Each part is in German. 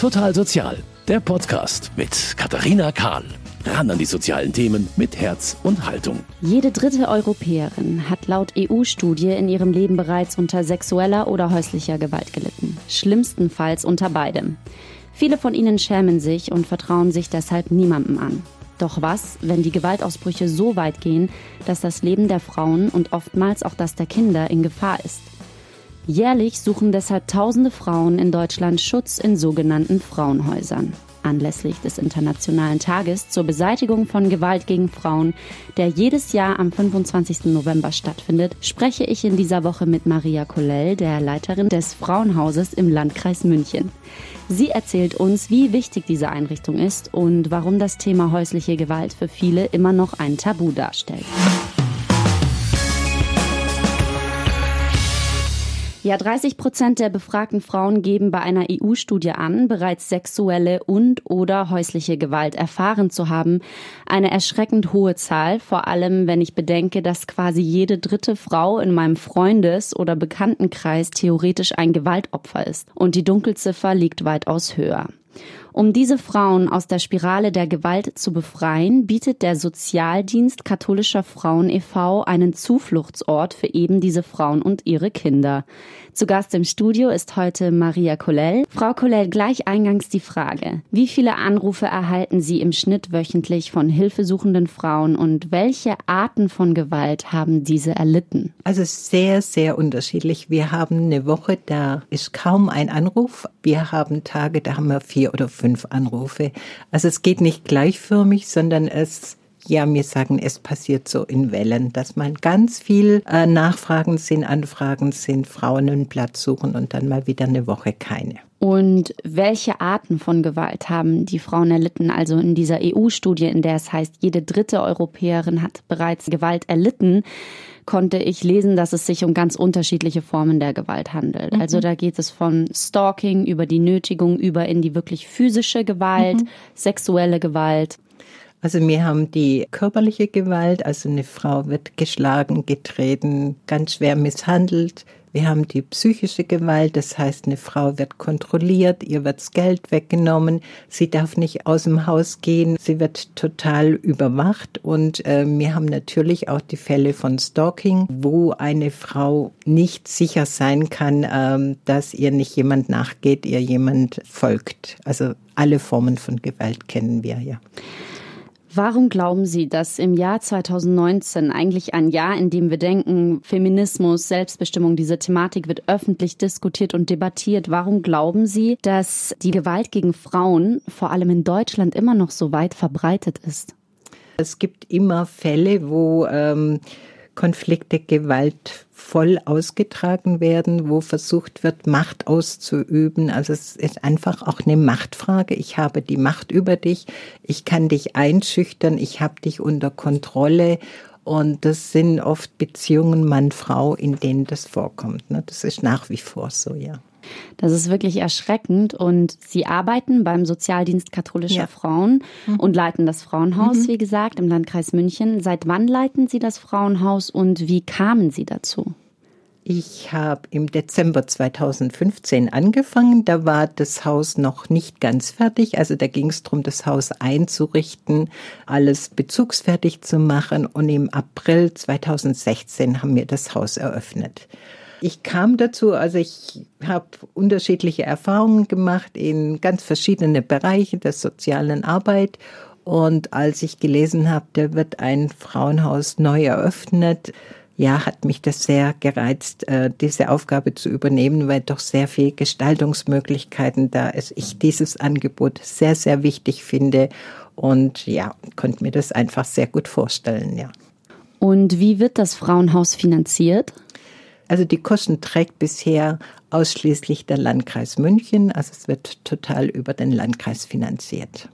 Total Sozial, der Podcast mit Katharina Kahl. Ran an die sozialen Themen mit Herz und Haltung. Jede dritte Europäerin hat laut EU-Studie in ihrem Leben bereits unter sexueller oder häuslicher Gewalt gelitten. Schlimmstenfalls unter beidem. Viele von ihnen schämen sich und vertrauen sich deshalb niemandem an. Doch was, wenn die Gewaltausbrüche so weit gehen, dass das Leben der Frauen und oftmals auch das der Kinder in Gefahr ist? Jährlich suchen deshalb tausende Frauen in Deutschland Schutz in sogenannten Frauenhäusern. Anlässlich des Internationalen Tages zur Beseitigung von Gewalt gegen Frauen, der jedes Jahr am 25. November stattfindet, spreche ich in dieser Woche mit Maria Kollel, der Leiterin des Frauenhauses im Landkreis München. Sie erzählt uns, wie wichtig diese Einrichtung ist und warum das Thema häusliche Gewalt für viele immer noch ein Tabu darstellt. Ja, 30 Prozent der befragten Frauen geben bei einer EU-Studie an, bereits sexuelle und oder häusliche Gewalt erfahren zu haben. Eine erschreckend hohe Zahl, vor allem wenn ich bedenke, dass quasi jede dritte Frau in meinem Freundes- oder Bekanntenkreis theoretisch ein Gewaltopfer ist. Und die Dunkelziffer liegt weitaus höher. Um diese Frauen aus der Spirale der Gewalt zu befreien, bietet der Sozialdienst katholischer Frauen e.V. einen Zufluchtsort für eben diese Frauen und ihre Kinder. Zu Gast im Studio ist heute Maria Kollel. Frau Kollel, gleich eingangs die Frage. Wie viele Anrufe erhalten Sie im Schnitt wöchentlich von hilfesuchenden Frauen und welche Arten von Gewalt haben diese erlitten? Also sehr, sehr unterschiedlich. Wir haben eine Woche, da ist kaum ein Anruf. Wir haben Tage, da haben wir vier oder fünf Anrufe. Also es geht nicht gleichförmig, sondern es ja, mir sagen, es passiert so in Wellen, dass man ganz viel äh, Nachfragen sind, Anfragen sind, Frauen einen Platz suchen und dann mal wieder eine Woche keine. Und welche Arten von Gewalt haben die Frauen erlitten? Also in dieser EU-Studie, in der es heißt, jede dritte Europäerin hat bereits Gewalt erlitten, konnte ich lesen, dass es sich um ganz unterschiedliche Formen der Gewalt handelt. Mhm. Also da geht es von Stalking über die Nötigung über in die wirklich physische Gewalt, mhm. sexuelle Gewalt. Also wir haben die körperliche Gewalt, also eine Frau wird geschlagen, getreten, ganz schwer misshandelt. Wir haben die psychische Gewalt, das heißt, eine Frau wird kontrolliert, ihr wird das Geld weggenommen, sie darf nicht aus dem Haus gehen, sie wird total überwacht und äh, wir haben natürlich auch die Fälle von Stalking, wo eine Frau nicht sicher sein kann, äh, dass ihr nicht jemand nachgeht, ihr jemand folgt. Also alle Formen von Gewalt kennen wir ja. Warum glauben Sie, dass im Jahr 2019, eigentlich ein Jahr, in dem wir denken, Feminismus, Selbstbestimmung, diese Thematik wird öffentlich diskutiert und debattiert, warum glauben Sie, dass die Gewalt gegen Frauen vor allem in Deutschland immer noch so weit verbreitet ist? Es gibt immer Fälle, wo ähm, Konflikte gewaltvoll ausgetragen werden, wo versucht wird, Macht auszuüben. Also es ist einfach auch eine Machtfrage. Ich habe die Macht über dich, ich kann dich einschüchtern, ich habe dich unter Kontrolle. Und das sind oft Beziehungen Mann-Frau, in denen das vorkommt. Ne? Das ist nach wie vor so, ja. Das ist wirklich erschreckend. Und Sie arbeiten beim Sozialdienst katholischer ja. Frauen mhm. und leiten das Frauenhaus, mhm. wie gesagt, im Landkreis München. Seit wann leiten Sie das Frauenhaus und wie kamen Sie dazu? Ich habe im Dezember 2015 angefangen. Da war das Haus noch nicht ganz fertig. Also da ging es darum, das Haus einzurichten, alles bezugsfertig zu machen. Und im April 2016 haben wir das Haus eröffnet. Ich kam dazu, also ich habe unterschiedliche Erfahrungen gemacht in ganz verschiedene Bereiche der sozialen Arbeit. Und als ich gelesen habe, da wird ein Frauenhaus neu eröffnet, ja, hat mich das sehr gereizt, äh, diese Aufgabe zu übernehmen, weil doch sehr viel Gestaltungsmöglichkeiten da ist. Ich dieses Angebot sehr, sehr wichtig finde und ja, konnte mir das einfach sehr gut vorstellen, ja. Und wie wird das Frauenhaus finanziert? Also die Kosten trägt bisher ausschließlich der Landkreis München. Also es wird total über den Landkreis finanziert.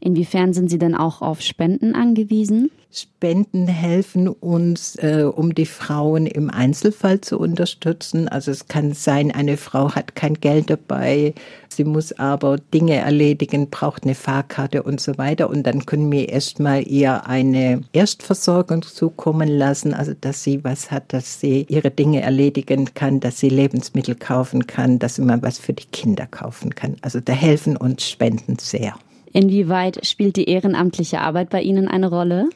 Inwiefern sind Sie denn auch auf Spenden angewiesen? Spenden helfen uns, äh, um die Frauen im Einzelfall zu unterstützen. Also es kann sein, eine Frau hat kein Geld dabei, sie muss aber Dinge erledigen, braucht eine Fahrkarte und so weiter. Und dann können wir erstmal ihr eine Erstversorgung zukommen lassen, also dass sie was hat, dass sie ihre Dinge erledigen kann, dass sie Lebensmittel kaufen kann, dass sie mal was für die Kinder kaufen kann. Also da helfen uns Spenden sehr. Inwieweit spielt die ehrenamtliche Arbeit bei Ihnen eine Rolle?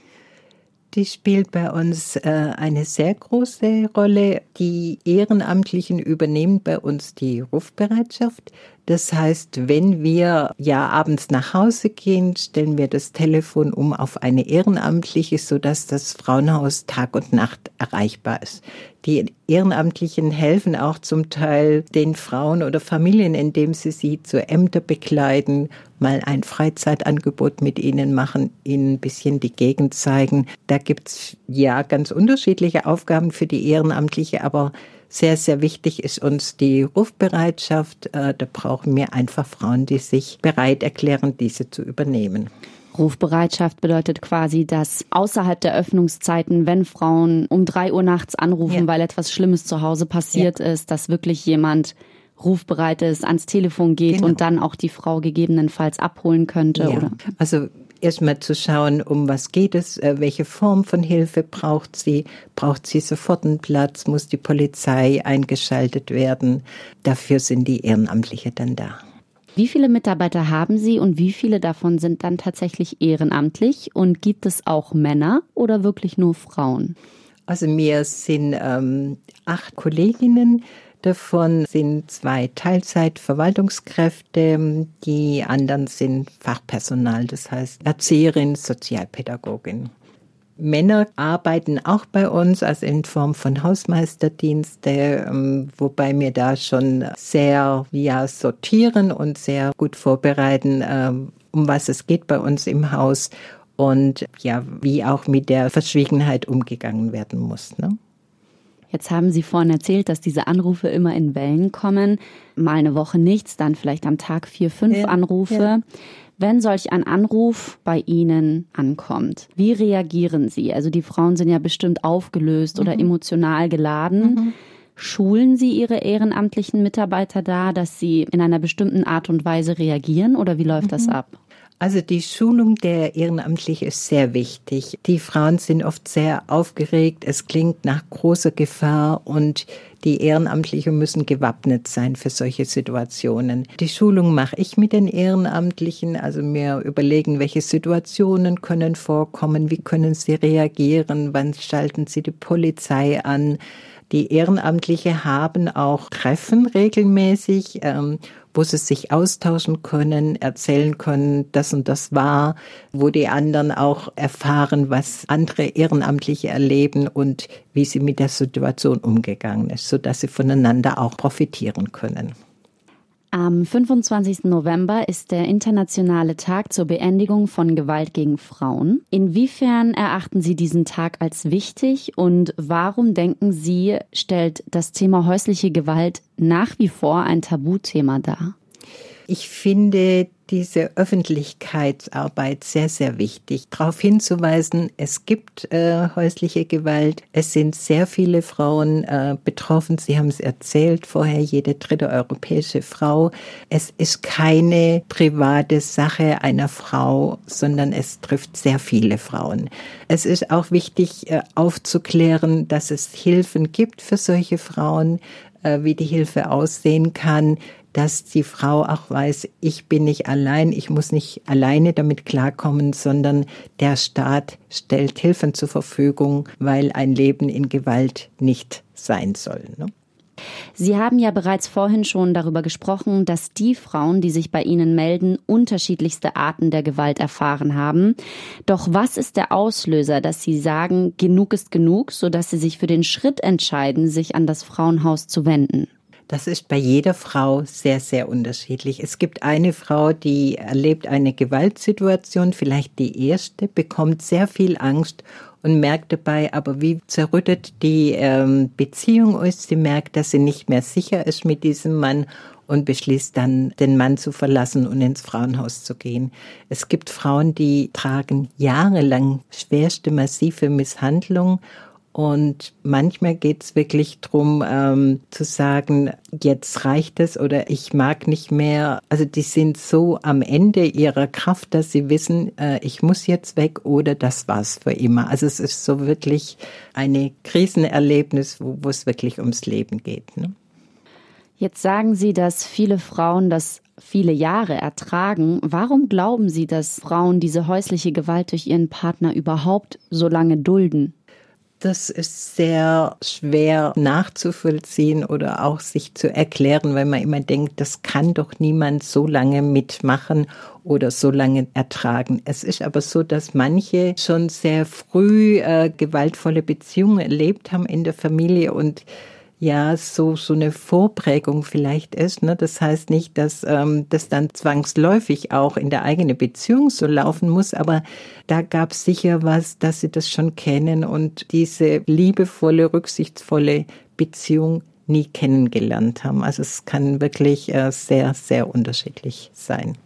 Die spielt bei uns äh, eine sehr große Rolle. Die Ehrenamtlichen übernehmen bei uns die Rufbereitschaft. Das heißt, wenn wir ja abends nach Hause gehen, stellen wir das Telefon um auf eine Ehrenamtliche, sodass das Frauenhaus Tag und Nacht erreichbar ist. Die Ehrenamtlichen helfen auch zum Teil den Frauen oder Familien, indem sie sie zu Ämter bekleiden, mal ein Freizeitangebot mit ihnen machen, ihnen ein bisschen die Gegend zeigen. Da gibt's ja ganz unterschiedliche Aufgaben für die Ehrenamtliche, aber sehr, sehr wichtig ist uns die Rufbereitschaft. Äh, da brauchen wir einfach Frauen, die sich bereit erklären, diese zu übernehmen. Rufbereitschaft bedeutet quasi, dass außerhalb der Öffnungszeiten, wenn Frauen um drei Uhr nachts anrufen, ja. weil etwas Schlimmes zu Hause passiert ja. ist, dass wirklich jemand rufbereit ist, ans Telefon geht genau. und dann auch die Frau gegebenenfalls abholen könnte. Ja. Oder? Also erstmal zu schauen, um was geht es, äh, welche Form von Hilfe braucht sie, braucht sie sofort einen Platz, muss die Polizei eingeschaltet werden. Dafür sind die Ehrenamtliche dann da. Wie viele Mitarbeiter haben Sie und wie viele davon sind dann tatsächlich ehrenamtlich? Und gibt es auch Männer oder wirklich nur Frauen? Also mir sind ähm, acht Kolleginnen, Davon sind zwei Teilzeitverwaltungskräfte, die anderen sind Fachpersonal, das heißt Erzieherin, Sozialpädagogin. Männer arbeiten auch bei uns, also in Form von Hausmeisterdienste, ähm, wobei wir da schon sehr ja, sortieren und sehr gut vorbereiten, ähm, um was es geht bei uns im Haus und ja, wie auch mit der Verschwiegenheit umgegangen werden muss. Ne? Jetzt haben Sie vorhin erzählt, dass diese Anrufe immer in Wellen kommen. Mal eine Woche nichts, dann vielleicht am Tag vier, fünf ja, Anrufe. Ja. Wenn solch ein Anruf bei Ihnen ankommt, wie reagieren Sie? Also die Frauen sind ja bestimmt aufgelöst mhm. oder emotional geladen. Mhm. Schulen Sie Ihre ehrenamtlichen Mitarbeiter da, dass sie in einer bestimmten Art und Weise reagieren oder wie läuft mhm. das ab? Also die Schulung der Ehrenamtlichen ist sehr wichtig. Die Frauen sind oft sehr aufgeregt. Es klingt nach großer Gefahr und die Ehrenamtlichen müssen gewappnet sein für solche Situationen. Die Schulung mache ich mit den Ehrenamtlichen. Also mir überlegen, welche Situationen können vorkommen, wie können sie reagieren, wann schalten sie die Polizei an. Die Ehrenamtliche haben auch Treffen regelmäßig, ähm, wo sie sich austauschen können, erzählen können, das und das war, wo die anderen auch erfahren, was andere Ehrenamtliche erleben und wie sie mit der Situation umgegangen ist, sodass sie voneinander auch profitieren können. Am 25. November ist der internationale Tag zur Beendigung von Gewalt gegen Frauen. Inwiefern erachten Sie diesen Tag als wichtig und warum denken Sie, stellt das Thema häusliche Gewalt nach wie vor ein Tabuthema dar? Ich finde diese Öffentlichkeitsarbeit sehr, sehr wichtig. Darauf hinzuweisen, es gibt äh, häusliche Gewalt. Es sind sehr viele Frauen äh, betroffen. Sie haben es erzählt vorher, jede dritte europäische Frau. Es ist keine private Sache einer Frau, sondern es trifft sehr viele Frauen. Es ist auch wichtig äh, aufzuklären, dass es Hilfen gibt für solche Frauen, äh, wie die Hilfe aussehen kann dass die Frau auch weiß, ich bin nicht allein, ich muss nicht alleine damit klarkommen, sondern der Staat stellt Hilfen zur Verfügung, weil ein Leben in Gewalt nicht sein soll. Ne? Sie haben ja bereits vorhin schon darüber gesprochen, dass die Frauen, die sich bei Ihnen melden, unterschiedlichste Arten der Gewalt erfahren haben. Doch was ist der Auslöser, dass Sie sagen, genug ist genug, sodass Sie sich für den Schritt entscheiden, sich an das Frauenhaus zu wenden? Das ist bei jeder Frau sehr, sehr unterschiedlich. Es gibt eine Frau, die erlebt eine Gewaltsituation, vielleicht die erste, bekommt sehr viel Angst und merkt dabei aber, wie zerrüttet die ähm, Beziehung ist. Sie merkt, dass sie nicht mehr sicher ist mit diesem Mann und beschließt dann, den Mann zu verlassen und ins Frauenhaus zu gehen. Es gibt Frauen, die tragen jahrelang schwerste, massive Misshandlung und manchmal geht es wirklich drum ähm, zu sagen, jetzt reicht es oder ich mag nicht mehr. Also die sind so am Ende ihrer Kraft, dass sie wissen, äh, ich muss jetzt weg oder das war's für immer. Also es ist so wirklich eine Krisenerlebnis, wo, wo es wirklich ums Leben geht. Ne? Jetzt sagen Sie, dass viele Frauen das viele Jahre ertragen. Warum glauben Sie, dass Frauen diese häusliche Gewalt durch ihren Partner überhaupt so lange dulden? Das ist sehr schwer nachzuvollziehen oder auch sich zu erklären, weil man immer denkt, das kann doch niemand so lange mitmachen oder so lange ertragen. Es ist aber so, dass manche schon sehr früh äh, gewaltvolle Beziehungen erlebt haben in der Familie und ja so so eine Vorprägung vielleicht ist. Ne? Das heißt nicht, dass ähm, das dann zwangsläufig auch in der eigenen Beziehung so laufen muss, aber da gab es sicher was, dass sie das schon kennen und diese liebevolle, rücksichtsvolle Beziehung nie kennengelernt haben. Also es kann wirklich äh, sehr, sehr unterschiedlich sein.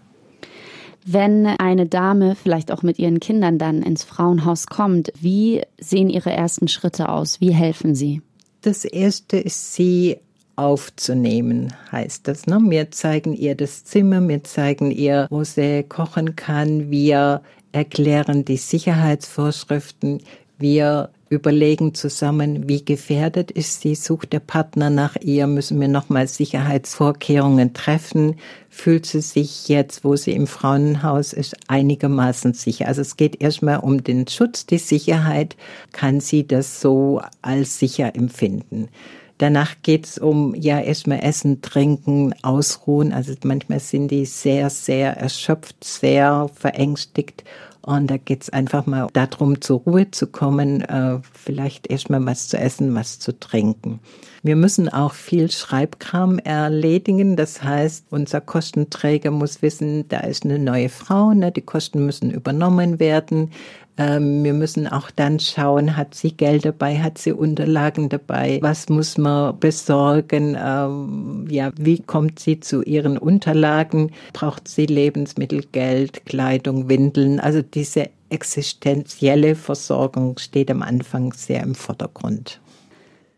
Wenn eine Dame vielleicht auch mit ihren Kindern dann ins Frauenhaus kommt, wie sehen ihre ersten Schritte aus? Wie helfen sie? Das erste ist, sie aufzunehmen, heißt das. Ne? Wir zeigen ihr das Zimmer, wir zeigen ihr, wo sie kochen kann, wir erklären die Sicherheitsvorschriften, wir überlegen zusammen, wie gefährdet ist sie, sucht der Partner nach ihr, müssen wir nochmal Sicherheitsvorkehrungen treffen, fühlt sie sich jetzt, wo sie im Frauenhaus ist, einigermaßen sicher. Also es geht erstmal um den Schutz, die Sicherheit, kann sie das so als sicher empfinden. Danach geht's um ja erstmal Essen, Trinken, Ausruhen. Also manchmal sind die sehr, sehr erschöpft, sehr verängstigt und da geht's einfach mal darum, zur Ruhe zu kommen, äh, vielleicht erstmal was zu essen, was zu trinken. Wir müssen auch viel Schreibkram erledigen. Das heißt, unser Kostenträger muss wissen, da ist eine neue Frau, ne? die Kosten müssen übernommen werden. Ähm, wir müssen auch dann schauen, hat sie Geld dabei, hat sie Unterlagen dabei, was muss man besorgen, ähm, ja, wie kommt sie zu ihren Unterlagen, braucht sie Lebensmittel, Geld, Kleidung, Windeln, also diese existenzielle Versorgung steht am Anfang sehr im Vordergrund.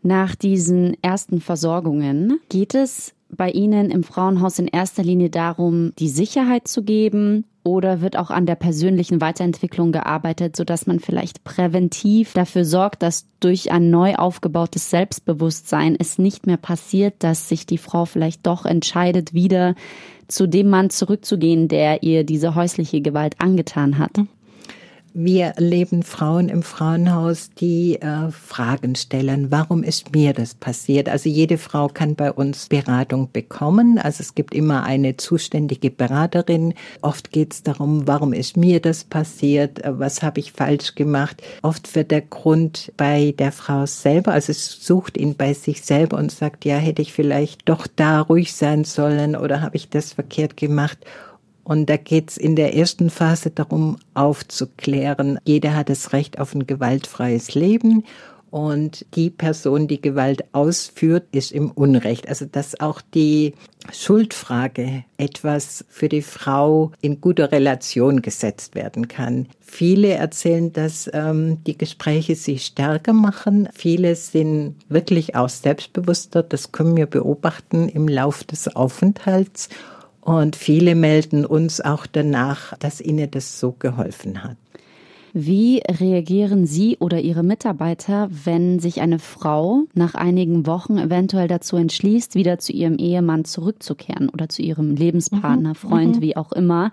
Nach diesen ersten Versorgungen geht es bei Ihnen im Frauenhaus in erster Linie darum, die Sicherheit zu geben oder wird auch an der persönlichen Weiterentwicklung gearbeitet, sodass man vielleicht präventiv dafür sorgt, dass durch ein neu aufgebautes Selbstbewusstsein es nicht mehr passiert, dass sich die Frau vielleicht doch entscheidet, wieder zu dem Mann zurückzugehen, der ihr diese häusliche Gewalt angetan hat? Wir erleben Frauen im Frauenhaus, die äh, Fragen stellen, warum ist mir das passiert? Also jede Frau kann bei uns Beratung bekommen. Also es gibt immer eine zuständige Beraterin. Oft geht es darum, warum ist mir das passiert? Äh, was habe ich falsch gemacht? Oft wird der Grund bei der Frau selber, also es sucht ihn bei sich selber und sagt, ja, hätte ich vielleicht doch da ruhig sein sollen oder habe ich das verkehrt gemacht? Und da geht's in der ersten Phase darum, aufzuklären. Jeder hat das Recht auf ein gewaltfreies Leben. Und die Person, die Gewalt ausführt, ist im Unrecht. Also dass auch die Schuldfrage etwas für die Frau in guter Relation gesetzt werden kann. Viele erzählen, dass ähm, die Gespräche sie stärker machen. Viele sind wirklich auch selbstbewusster. Das können wir beobachten im Lauf des Aufenthalts. Und viele melden uns auch danach, dass ihnen das so geholfen hat. Wie reagieren Sie oder Ihre Mitarbeiter, wenn sich eine Frau nach einigen Wochen eventuell dazu entschließt, wieder zu ihrem Ehemann zurückzukehren oder zu ihrem Lebenspartner, mhm. Freund, mhm. wie auch immer?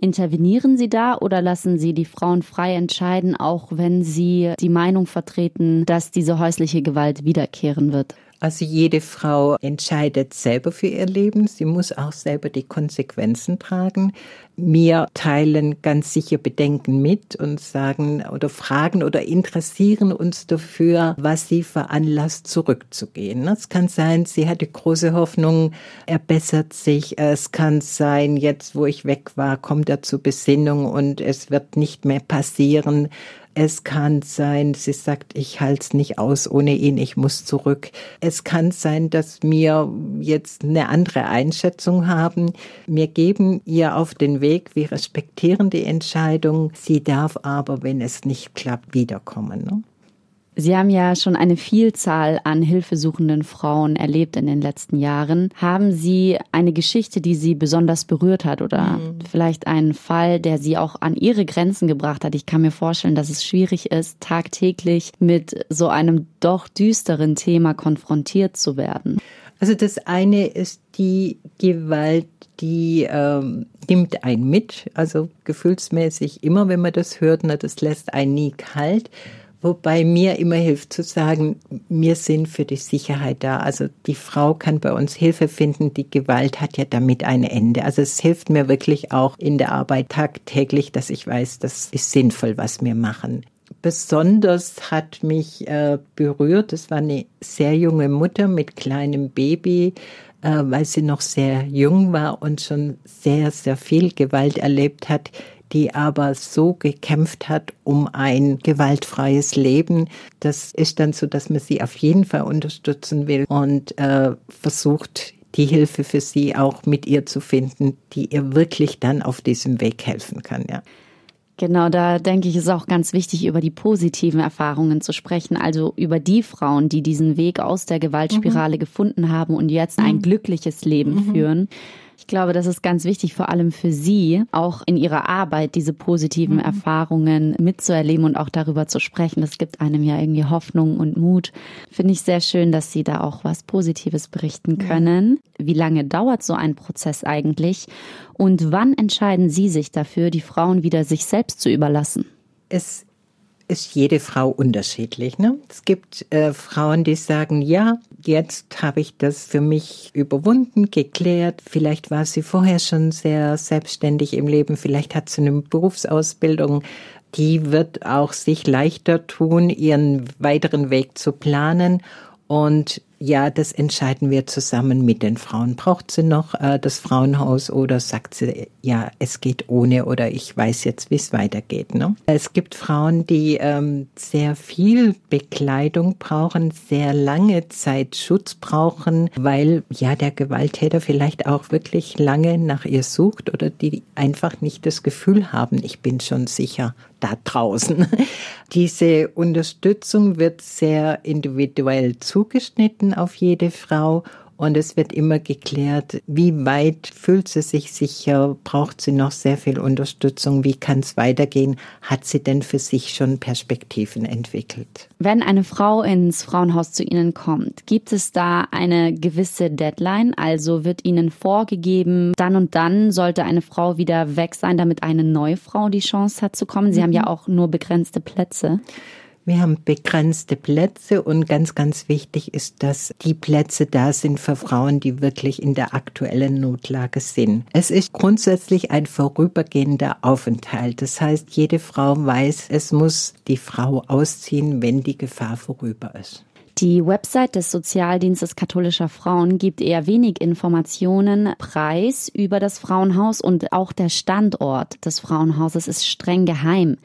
Intervenieren Sie da oder lassen Sie die Frauen frei entscheiden, auch wenn sie die Meinung vertreten, dass diese häusliche Gewalt wiederkehren wird? Also jede Frau entscheidet selber für ihr Leben. Sie muss auch selber die Konsequenzen tragen. Wir teilen ganz sicher Bedenken mit und sagen oder fragen oder interessieren uns dafür, was sie veranlasst, zurückzugehen. Es kann sein, sie hatte große Hoffnung, er bessert sich. Es kann sein, jetzt wo ich weg war, kommt er zur Besinnung und es wird nicht mehr passieren. Es kann sein, sie sagt, ich halte es nicht aus ohne ihn, ich muss zurück. Es kann sein, dass wir jetzt eine andere Einschätzung haben. Wir geben ihr auf den Weg, wir respektieren die Entscheidung. Sie darf aber, wenn es nicht klappt, wiederkommen. Ne? Sie haben ja schon eine Vielzahl an hilfesuchenden Frauen erlebt in den letzten Jahren. Haben Sie eine Geschichte, die Sie besonders berührt hat oder mhm. vielleicht einen Fall, der Sie auch an Ihre Grenzen gebracht hat? Ich kann mir vorstellen, dass es schwierig ist, tagtäglich mit so einem doch düsteren Thema konfrontiert zu werden. Also das eine ist die Gewalt, die ähm, nimmt einen mit, also gefühlsmäßig immer, wenn man das hört, na, das lässt einen nie kalt. Wobei mir immer hilft zu sagen, wir sind für die Sicherheit da. Also die Frau kann bei uns Hilfe finden. Die Gewalt hat ja damit ein Ende. Also es hilft mir wirklich auch in der Arbeit tagtäglich, dass ich weiß, das ist sinnvoll, was wir machen. Besonders hat mich äh, berührt, das war eine sehr junge Mutter mit kleinem Baby, äh, weil sie noch sehr jung war und schon sehr, sehr viel Gewalt erlebt hat die aber so gekämpft hat um ein gewaltfreies Leben. Das ist dann so, dass man sie auf jeden Fall unterstützen will und äh, versucht, die Hilfe für sie auch mit ihr zu finden, die ihr wirklich dann auf diesem Weg helfen kann, ja. Genau, da denke ich, ist auch ganz wichtig, über die positiven Erfahrungen zu sprechen. Also über die Frauen, die diesen Weg aus der Gewaltspirale mhm. gefunden haben und jetzt ein mhm. glückliches Leben mhm. führen. Ich glaube, das ist ganz wichtig, vor allem für Sie, auch in Ihrer Arbeit diese positiven mhm. Erfahrungen mitzuerleben und auch darüber zu sprechen. Das gibt einem ja irgendwie Hoffnung und Mut. Finde ich sehr schön, dass Sie da auch was Positives berichten können. Ja. Wie lange dauert so ein Prozess eigentlich? Und wann entscheiden Sie sich dafür, die Frauen wieder sich selbst zu überlassen? Es ist jede Frau unterschiedlich. Ne? Es gibt äh, Frauen, die sagen, ja, jetzt habe ich das für mich überwunden, geklärt. Vielleicht war sie vorher schon sehr selbstständig im Leben, vielleicht hat sie eine Berufsausbildung. Die wird auch sich leichter tun, ihren weiteren Weg zu planen. Und ja, das entscheiden wir zusammen mit den Frauen. Braucht sie noch äh, das Frauenhaus oder sagt sie, ja, es geht ohne oder ich weiß jetzt, wie es weitergeht. Ne? Es gibt Frauen, die ähm, sehr viel Bekleidung brauchen, sehr lange Zeit Schutz brauchen, weil ja der Gewalttäter vielleicht auch wirklich lange nach ihr sucht oder die einfach nicht das Gefühl haben, ich bin schon sicher da draußen. Diese Unterstützung wird sehr individuell zugeschnitten auf jede Frau und es wird immer geklärt, wie weit fühlt sie sich sicher, braucht sie noch sehr viel Unterstützung, wie kann es weitergehen, hat sie denn für sich schon Perspektiven entwickelt. Wenn eine Frau ins Frauenhaus zu Ihnen kommt, gibt es da eine gewisse Deadline? Also wird Ihnen vorgegeben, dann und dann sollte eine Frau wieder weg sein, damit eine neue Frau die Chance hat zu kommen? Sie mhm. haben ja auch nur begrenzte Plätze. Wir haben begrenzte Plätze und ganz, ganz wichtig ist, dass die Plätze da sind für Frauen, die wirklich in der aktuellen Notlage sind. Es ist grundsätzlich ein vorübergehender Aufenthalt. Das heißt, jede Frau weiß, es muss die Frau ausziehen, wenn die Gefahr vorüber ist. Die Website des Sozialdienstes katholischer Frauen gibt eher wenig Informationen preis über das Frauenhaus und auch der Standort des Frauenhauses ist streng geheim.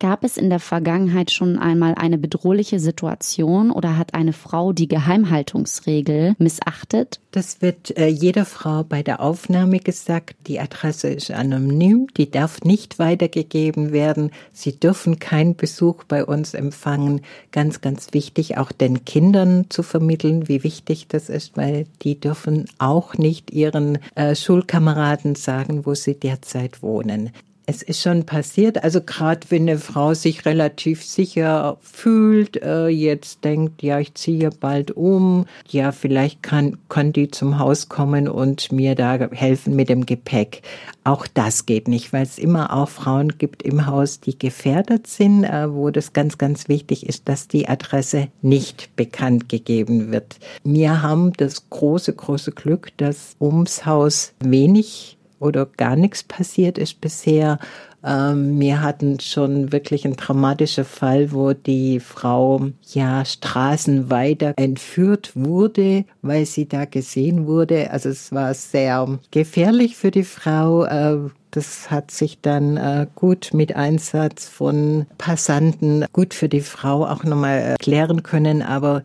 Gab es in der Vergangenheit schon einmal eine bedrohliche Situation oder hat eine Frau die Geheimhaltungsregel missachtet? Das wird äh, jeder Frau bei der Aufnahme gesagt. Die Adresse ist anonym, die darf nicht weitergegeben werden. Sie dürfen keinen Besuch bei uns empfangen. Ganz, ganz wichtig, auch den Kindern zu vermitteln, wie wichtig das ist, weil die dürfen auch nicht ihren äh, Schulkameraden sagen, wo sie derzeit wohnen. Es ist schon passiert, also gerade wenn eine Frau sich relativ sicher fühlt, äh, jetzt denkt, ja, ich ziehe bald um, ja, vielleicht kann, kann die zum Haus kommen und mir da helfen mit dem Gepäck. Auch das geht nicht, weil es immer auch Frauen gibt im Haus, die gefährdet sind, äh, wo das ganz, ganz wichtig ist, dass die Adresse nicht bekannt gegeben wird. Wir haben das große, große Glück, dass ums Haus wenig oder gar nichts passiert ist bisher. Ähm, wir hatten schon wirklich einen dramatischen Fall, wo die Frau ja straßenweiter entführt wurde, weil sie da gesehen wurde. Also es war sehr gefährlich für die Frau. Äh, Das hat sich dann äh, gut mit Einsatz von Passanten gut für die Frau auch nochmal klären können. Aber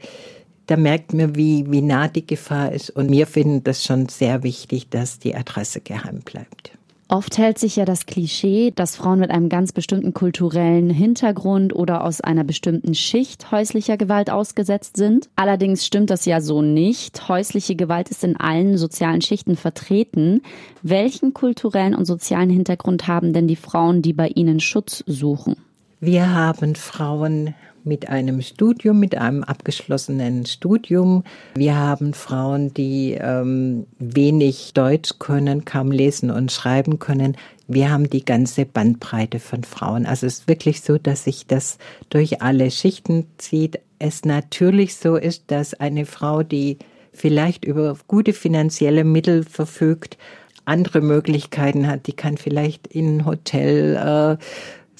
da merkt man, wie, wie nah die Gefahr ist. Und wir finden das schon sehr wichtig, dass die Adresse geheim bleibt. Oft hält sich ja das Klischee, dass Frauen mit einem ganz bestimmten kulturellen Hintergrund oder aus einer bestimmten Schicht häuslicher Gewalt ausgesetzt sind. Allerdings stimmt das ja so nicht. Häusliche Gewalt ist in allen sozialen Schichten vertreten. Welchen kulturellen und sozialen Hintergrund haben denn die Frauen, die bei Ihnen Schutz suchen? Wir haben Frauen mit einem Studium, mit einem abgeschlossenen Studium. Wir haben Frauen, die ähm, wenig Deutsch können, kaum lesen und schreiben können. Wir haben die ganze Bandbreite von Frauen. Also es ist wirklich so, dass sich das durch alle Schichten zieht. Es natürlich so ist, dass eine Frau, die vielleicht über gute finanzielle Mittel verfügt, andere Möglichkeiten hat. Die kann vielleicht in ein Hotel äh,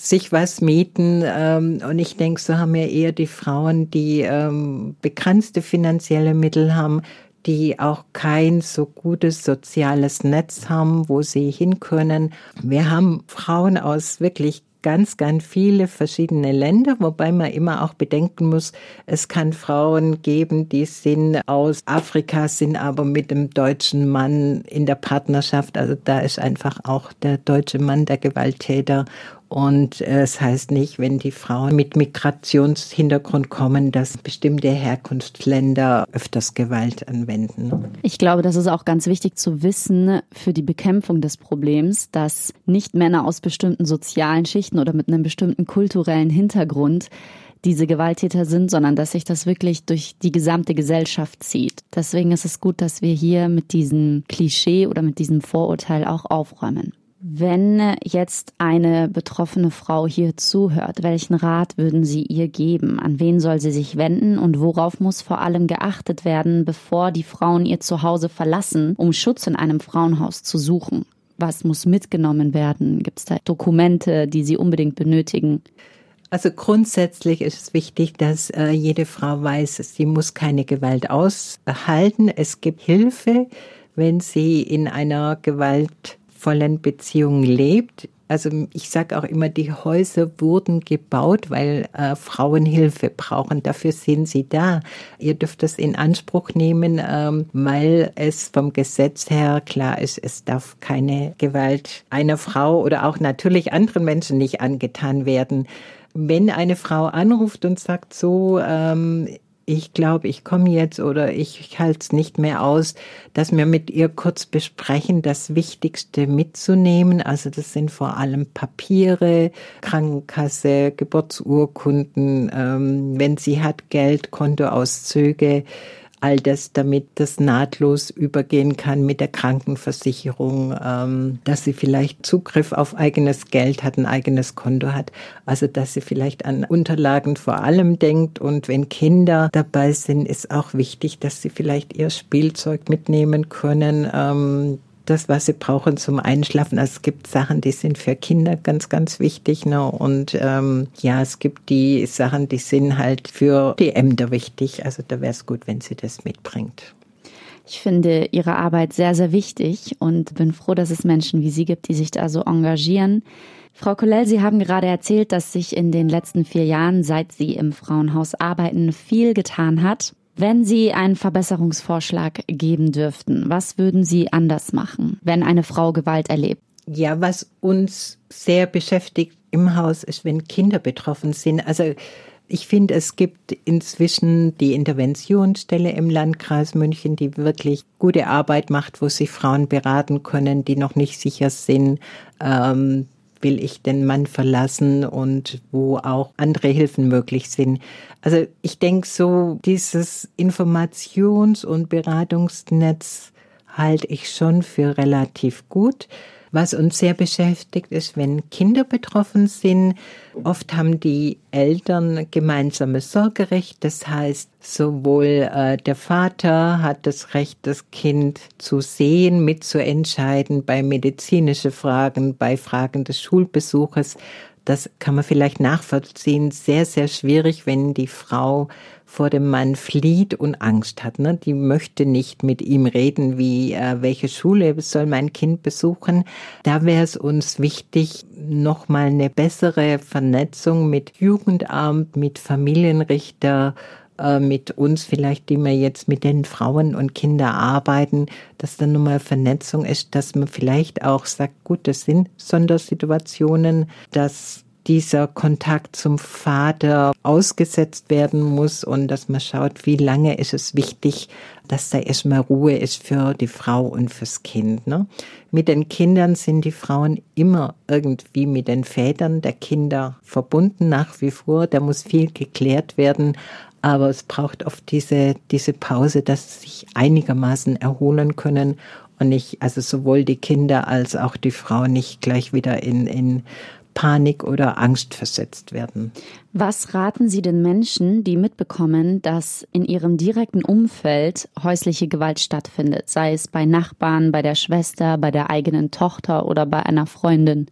sich was mieten. Ähm, und ich denke, so haben ja eher die Frauen, die ähm, begrenzte finanzielle Mittel haben, die auch kein so gutes soziales Netz haben, wo sie hin können. Wir haben Frauen aus wirklich ganz, ganz viele verschiedene Länder, wobei man immer auch bedenken muss, es kann Frauen geben, die sind aus Afrika, sind aber mit dem deutschen Mann in der Partnerschaft. Also da ist einfach auch der deutsche Mann der Gewalttäter und es heißt nicht, wenn die Frauen mit Migrationshintergrund kommen, dass bestimmte Herkunftsländer öfters Gewalt anwenden. Ich glaube, das ist auch ganz wichtig zu wissen für die Bekämpfung des Problems, dass nicht Männer aus bestimmten sozialen Schichten oder mit einem bestimmten kulturellen Hintergrund diese Gewalttäter sind, sondern dass sich das wirklich durch die gesamte Gesellschaft zieht. Deswegen ist es gut, dass wir hier mit diesem Klischee oder mit diesem Vorurteil auch aufräumen. Wenn jetzt eine betroffene Frau hier zuhört, welchen Rat würden Sie ihr geben? An wen soll sie sich wenden und worauf muss vor allem geachtet werden, bevor die Frauen ihr Zuhause verlassen, um Schutz in einem Frauenhaus zu suchen? Was muss mitgenommen werden? Gibt es da Dokumente, die sie unbedingt benötigen? Also grundsätzlich ist es wichtig, dass äh, jede Frau weiß, sie muss keine Gewalt aushalten. Es gibt Hilfe, wenn sie in einer Gewalt vollen Beziehungen lebt. Also ich sage auch immer, die Häuser wurden gebaut, weil äh, Frauen Hilfe brauchen. Dafür sind sie da. Ihr dürft das in Anspruch nehmen, ähm, weil es vom Gesetz her klar ist, es darf keine Gewalt einer Frau oder auch natürlich anderen Menschen nicht angetan werden. Wenn eine Frau anruft und sagt so, ähm, ich glaube, ich komme jetzt oder ich, halte es nicht mehr aus, dass wir mit ihr kurz besprechen, das Wichtigste mitzunehmen. Also das sind vor allem Papiere, Krankenkasse, Geburtsurkunden, ähm, wenn sie hat Geld, Kontoauszüge, all das, damit das nahtlos übergehen kann mit der Krankenversicherung, ähm, dass sie vielleicht Zugriff auf eigenes Geld hat, ein eigenes Konto hat, also dass sie vielleicht an Unterlagen vor allem denkt. Und wenn Kinder dabei sind, ist auch wichtig, dass sie vielleicht ihr Spielzeug mitnehmen können, ähm, das, was sie brauchen zum Einschlafen. Also es gibt Sachen, die sind für Kinder ganz, ganz wichtig. Ne? Und ähm, ja, es gibt die Sachen, die sind halt für die Ämter wichtig. Also da wäre es gut, wenn sie das mitbringt. Ich finde Ihre Arbeit sehr, sehr wichtig und bin froh, dass es Menschen wie Sie gibt, die sich da so engagieren. Frau Kollel, Sie haben gerade erzählt, dass sich in den letzten vier Jahren, seit Sie im Frauenhaus arbeiten, viel getan hat. Wenn Sie einen Verbesserungsvorschlag geben dürften, was würden Sie anders machen, wenn eine Frau Gewalt erlebt? Ja, was uns sehr beschäftigt im Haus ist, wenn Kinder betroffen sind. Also ich finde, es gibt inzwischen die Interventionsstelle im Landkreis München, die wirklich gute Arbeit macht, wo sich Frauen beraten können, die noch nicht sicher sind, ähm, will ich den Mann verlassen und wo auch andere Hilfen möglich sind. Also ich denke so, dieses Informations- und Beratungsnetz halte ich schon für relativ gut. Was uns sehr beschäftigt ist, wenn Kinder betroffen sind. Oft haben die Eltern gemeinsames Sorgerecht. Das heißt, sowohl äh, der Vater hat das Recht, das Kind zu sehen, mitzuentscheiden bei medizinischen Fragen, bei Fragen des Schulbesuches. Das kann man vielleicht nachvollziehen, sehr, sehr schwierig, wenn die Frau vor dem Mann flieht und Angst hat. Ne? Die möchte nicht mit ihm reden, wie äh, welche Schule soll mein Kind besuchen. Da wäre es uns wichtig, nochmal eine bessere Vernetzung mit Jugendamt, mit Familienrichter, äh, mit uns vielleicht, die wir jetzt mit den Frauen und Kindern arbeiten, dass dann nochmal Vernetzung ist, dass man vielleicht auch sagt, gut, das sind Sondersituationen, dass dieser Kontakt zum Vater ausgesetzt werden muss und dass man schaut, wie lange ist es wichtig, dass da erstmal Ruhe ist für die Frau und fürs Kind. Ne? Mit den Kindern sind die Frauen immer irgendwie mit den Vätern der Kinder verbunden nach wie vor. Da muss viel geklärt werden. Aber es braucht oft diese, diese Pause, dass sie sich einigermaßen erholen können und nicht, also sowohl die Kinder als auch die Frau nicht gleich wieder in, in Panik oder Angst versetzt werden. Was raten Sie den Menschen, die mitbekommen, dass in ihrem direkten Umfeld häusliche Gewalt stattfindet, sei es bei Nachbarn, bei der Schwester, bei der eigenen Tochter oder bei einer Freundin?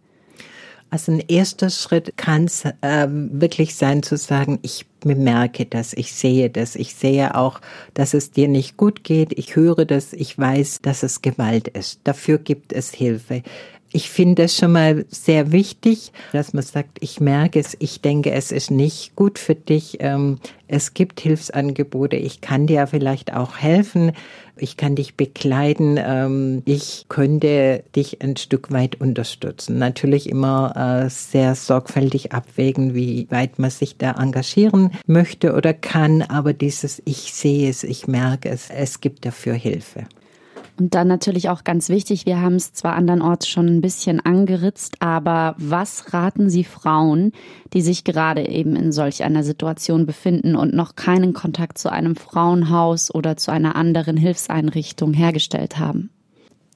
Also ein erster Schritt kann es äh, wirklich sein zu sagen, ich bemerke das, ich sehe das, ich sehe auch, dass es dir nicht gut geht, ich höre das, ich weiß, dass es Gewalt ist. Dafür gibt es Hilfe. Ich finde es schon mal sehr wichtig, dass man sagt, ich merke es, ich denke, es ist nicht gut für dich. Ähm, es gibt Hilfsangebote, ich kann dir vielleicht auch helfen, ich kann dich begleiten, ähm, ich könnte dich ein Stück weit unterstützen. Natürlich immer äh, sehr sorgfältig abwägen, wie weit man sich da engagieren möchte oder kann, aber dieses Ich sehe es, ich merke es, es gibt dafür Hilfe. Und dann natürlich auch ganz wichtig, wir haben es zwar andernorts schon ein bisschen angeritzt, aber was raten Sie Frauen, die sich gerade eben in solch einer Situation befinden und noch keinen Kontakt zu einem Frauenhaus oder zu einer anderen Hilfseinrichtung hergestellt haben?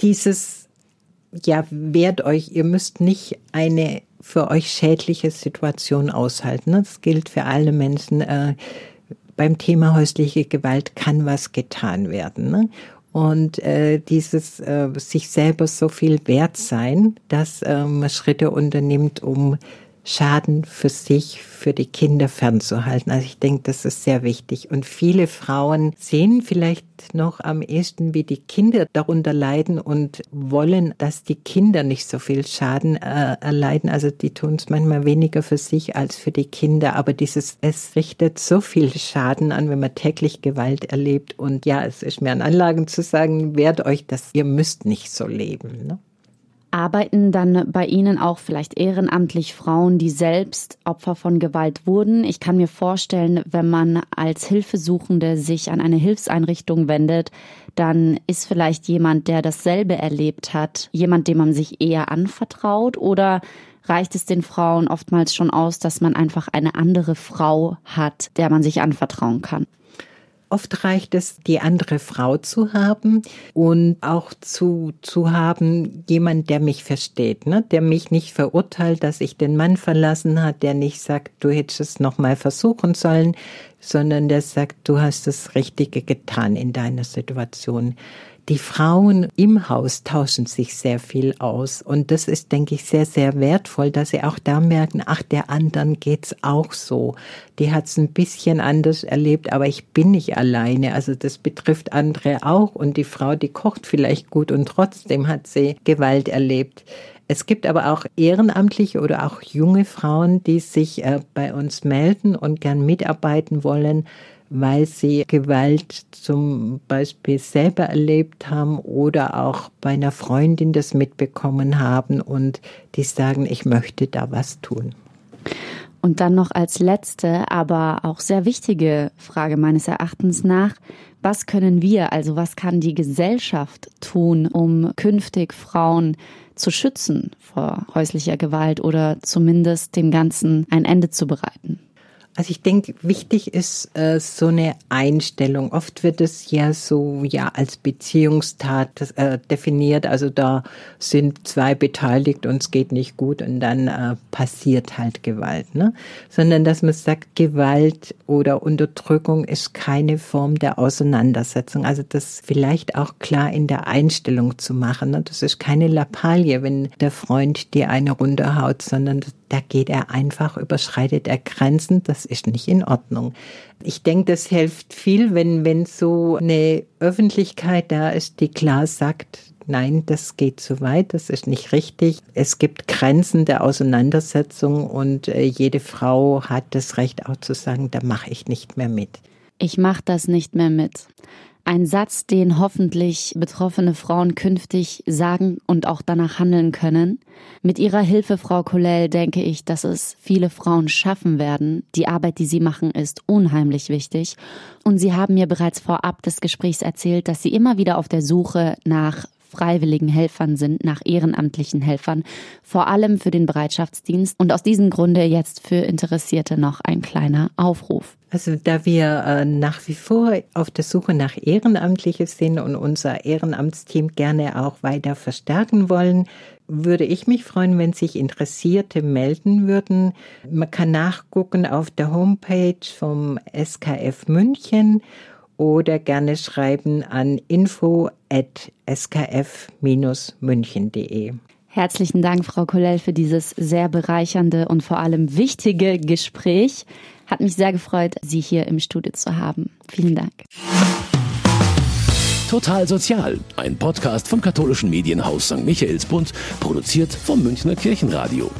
Dieses, ja, wehrt euch, ihr müsst nicht eine für euch schädliche Situation aushalten. Das gilt für alle Menschen. Äh, beim Thema häusliche Gewalt kann was getan werden. Und äh, dieses äh, sich selber so viel wert sein, dass äh, man Schritte unternimmt, um Schaden für sich, für die Kinder fernzuhalten. Also ich denke, das ist sehr wichtig. Und viele Frauen sehen vielleicht noch am ehesten, wie die Kinder darunter leiden und wollen, dass die Kinder nicht so viel Schaden äh, erleiden. Also die tun es manchmal weniger für sich als für die Kinder. Aber dieses, es richtet so viel Schaden an, wenn man täglich Gewalt erlebt. Und ja, es ist mir an Anlagen zu sagen, wehrt euch das, ihr müsst nicht so leben. Ne? Arbeiten dann bei Ihnen auch vielleicht ehrenamtlich Frauen, die selbst Opfer von Gewalt wurden? Ich kann mir vorstellen, wenn man als Hilfesuchende sich an eine Hilfseinrichtung wendet, dann ist vielleicht jemand, der dasselbe erlebt hat, jemand, dem man sich eher anvertraut oder reicht es den Frauen oftmals schon aus, dass man einfach eine andere Frau hat, der man sich anvertrauen kann? Oft reicht es, die andere Frau zu haben und auch zu, zu haben, jemand, der mich versteht, ne? der mich nicht verurteilt, dass ich den Mann verlassen hat, der nicht sagt, du hättest es nochmal versuchen sollen, sondern der sagt, du hast das Richtige getan in deiner Situation. Die Frauen im Haus tauschen sich sehr viel aus. Und das ist, denke ich, sehr, sehr wertvoll, dass sie auch da merken, ach, der anderen geht's auch so. Die hat's ein bisschen anders erlebt, aber ich bin nicht alleine. Also das betrifft andere auch. Und die Frau, die kocht vielleicht gut und trotzdem hat sie Gewalt erlebt. Es gibt aber auch ehrenamtliche oder auch junge Frauen, die sich äh, bei uns melden und gern mitarbeiten wollen weil sie Gewalt zum Beispiel selber erlebt haben oder auch bei einer Freundin das mitbekommen haben und die sagen, ich möchte da was tun. Und dann noch als letzte, aber auch sehr wichtige Frage meines Erachtens nach, was können wir, also was kann die Gesellschaft tun, um künftig Frauen zu schützen vor häuslicher Gewalt oder zumindest dem Ganzen ein Ende zu bereiten? Also ich denke, wichtig ist äh, so eine Einstellung. Oft wird es ja so ja als Beziehungstat äh, definiert. Also da sind zwei beteiligt und es geht nicht gut und dann äh, passiert halt Gewalt. Ne? Sondern dass man sagt, Gewalt oder Unterdrückung ist keine Form der Auseinandersetzung. Also das vielleicht auch klar in der Einstellung zu machen. Ne? Das ist keine Lappalie, wenn der Freund dir eine runterhaut, sondern da geht er einfach, überschreitet er Grenzen, das ist nicht in Ordnung. Ich denke, das hilft viel, wenn, wenn so eine Öffentlichkeit da ist, die klar sagt, nein, das geht zu weit, das ist nicht richtig. Es gibt Grenzen der Auseinandersetzung und äh, jede Frau hat das Recht auch zu sagen, da mache ich nicht mehr mit. Ich mache das nicht mehr mit. Ein Satz, den hoffentlich betroffene Frauen künftig sagen und auch danach handeln können. Mit Ihrer Hilfe, Frau Kollel, denke ich, dass es viele Frauen schaffen werden. Die Arbeit, die Sie machen, ist unheimlich wichtig. Und Sie haben mir bereits vorab des Gesprächs erzählt, dass Sie immer wieder auf der Suche nach freiwilligen Helfern sind, nach ehrenamtlichen Helfern, vor allem für den Bereitschaftsdienst. Und aus diesem Grunde jetzt für Interessierte noch ein kleiner Aufruf. Also da wir äh, nach wie vor auf der Suche nach Ehrenamtliche sind und unser Ehrenamtsteam gerne auch weiter verstärken wollen, würde ich mich freuen, wenn sich Interessierte melden würden. Man kann nachgucken auf der Homepage vom SKF München oder gerne schreiben an info at skf-münchen.de. Herzlichen Dank, Frau Kollel, für dieses sehr bereichernde und vor allem wichtige Gespräch. Hat mich sehr gefreut, Sie hier im Studio zu haben. Vielen Dank. Total Sozial, ein Podcast vom katholischen Medienhaus St. Michaelsbund, produziert vom Münchner Kirchenradio.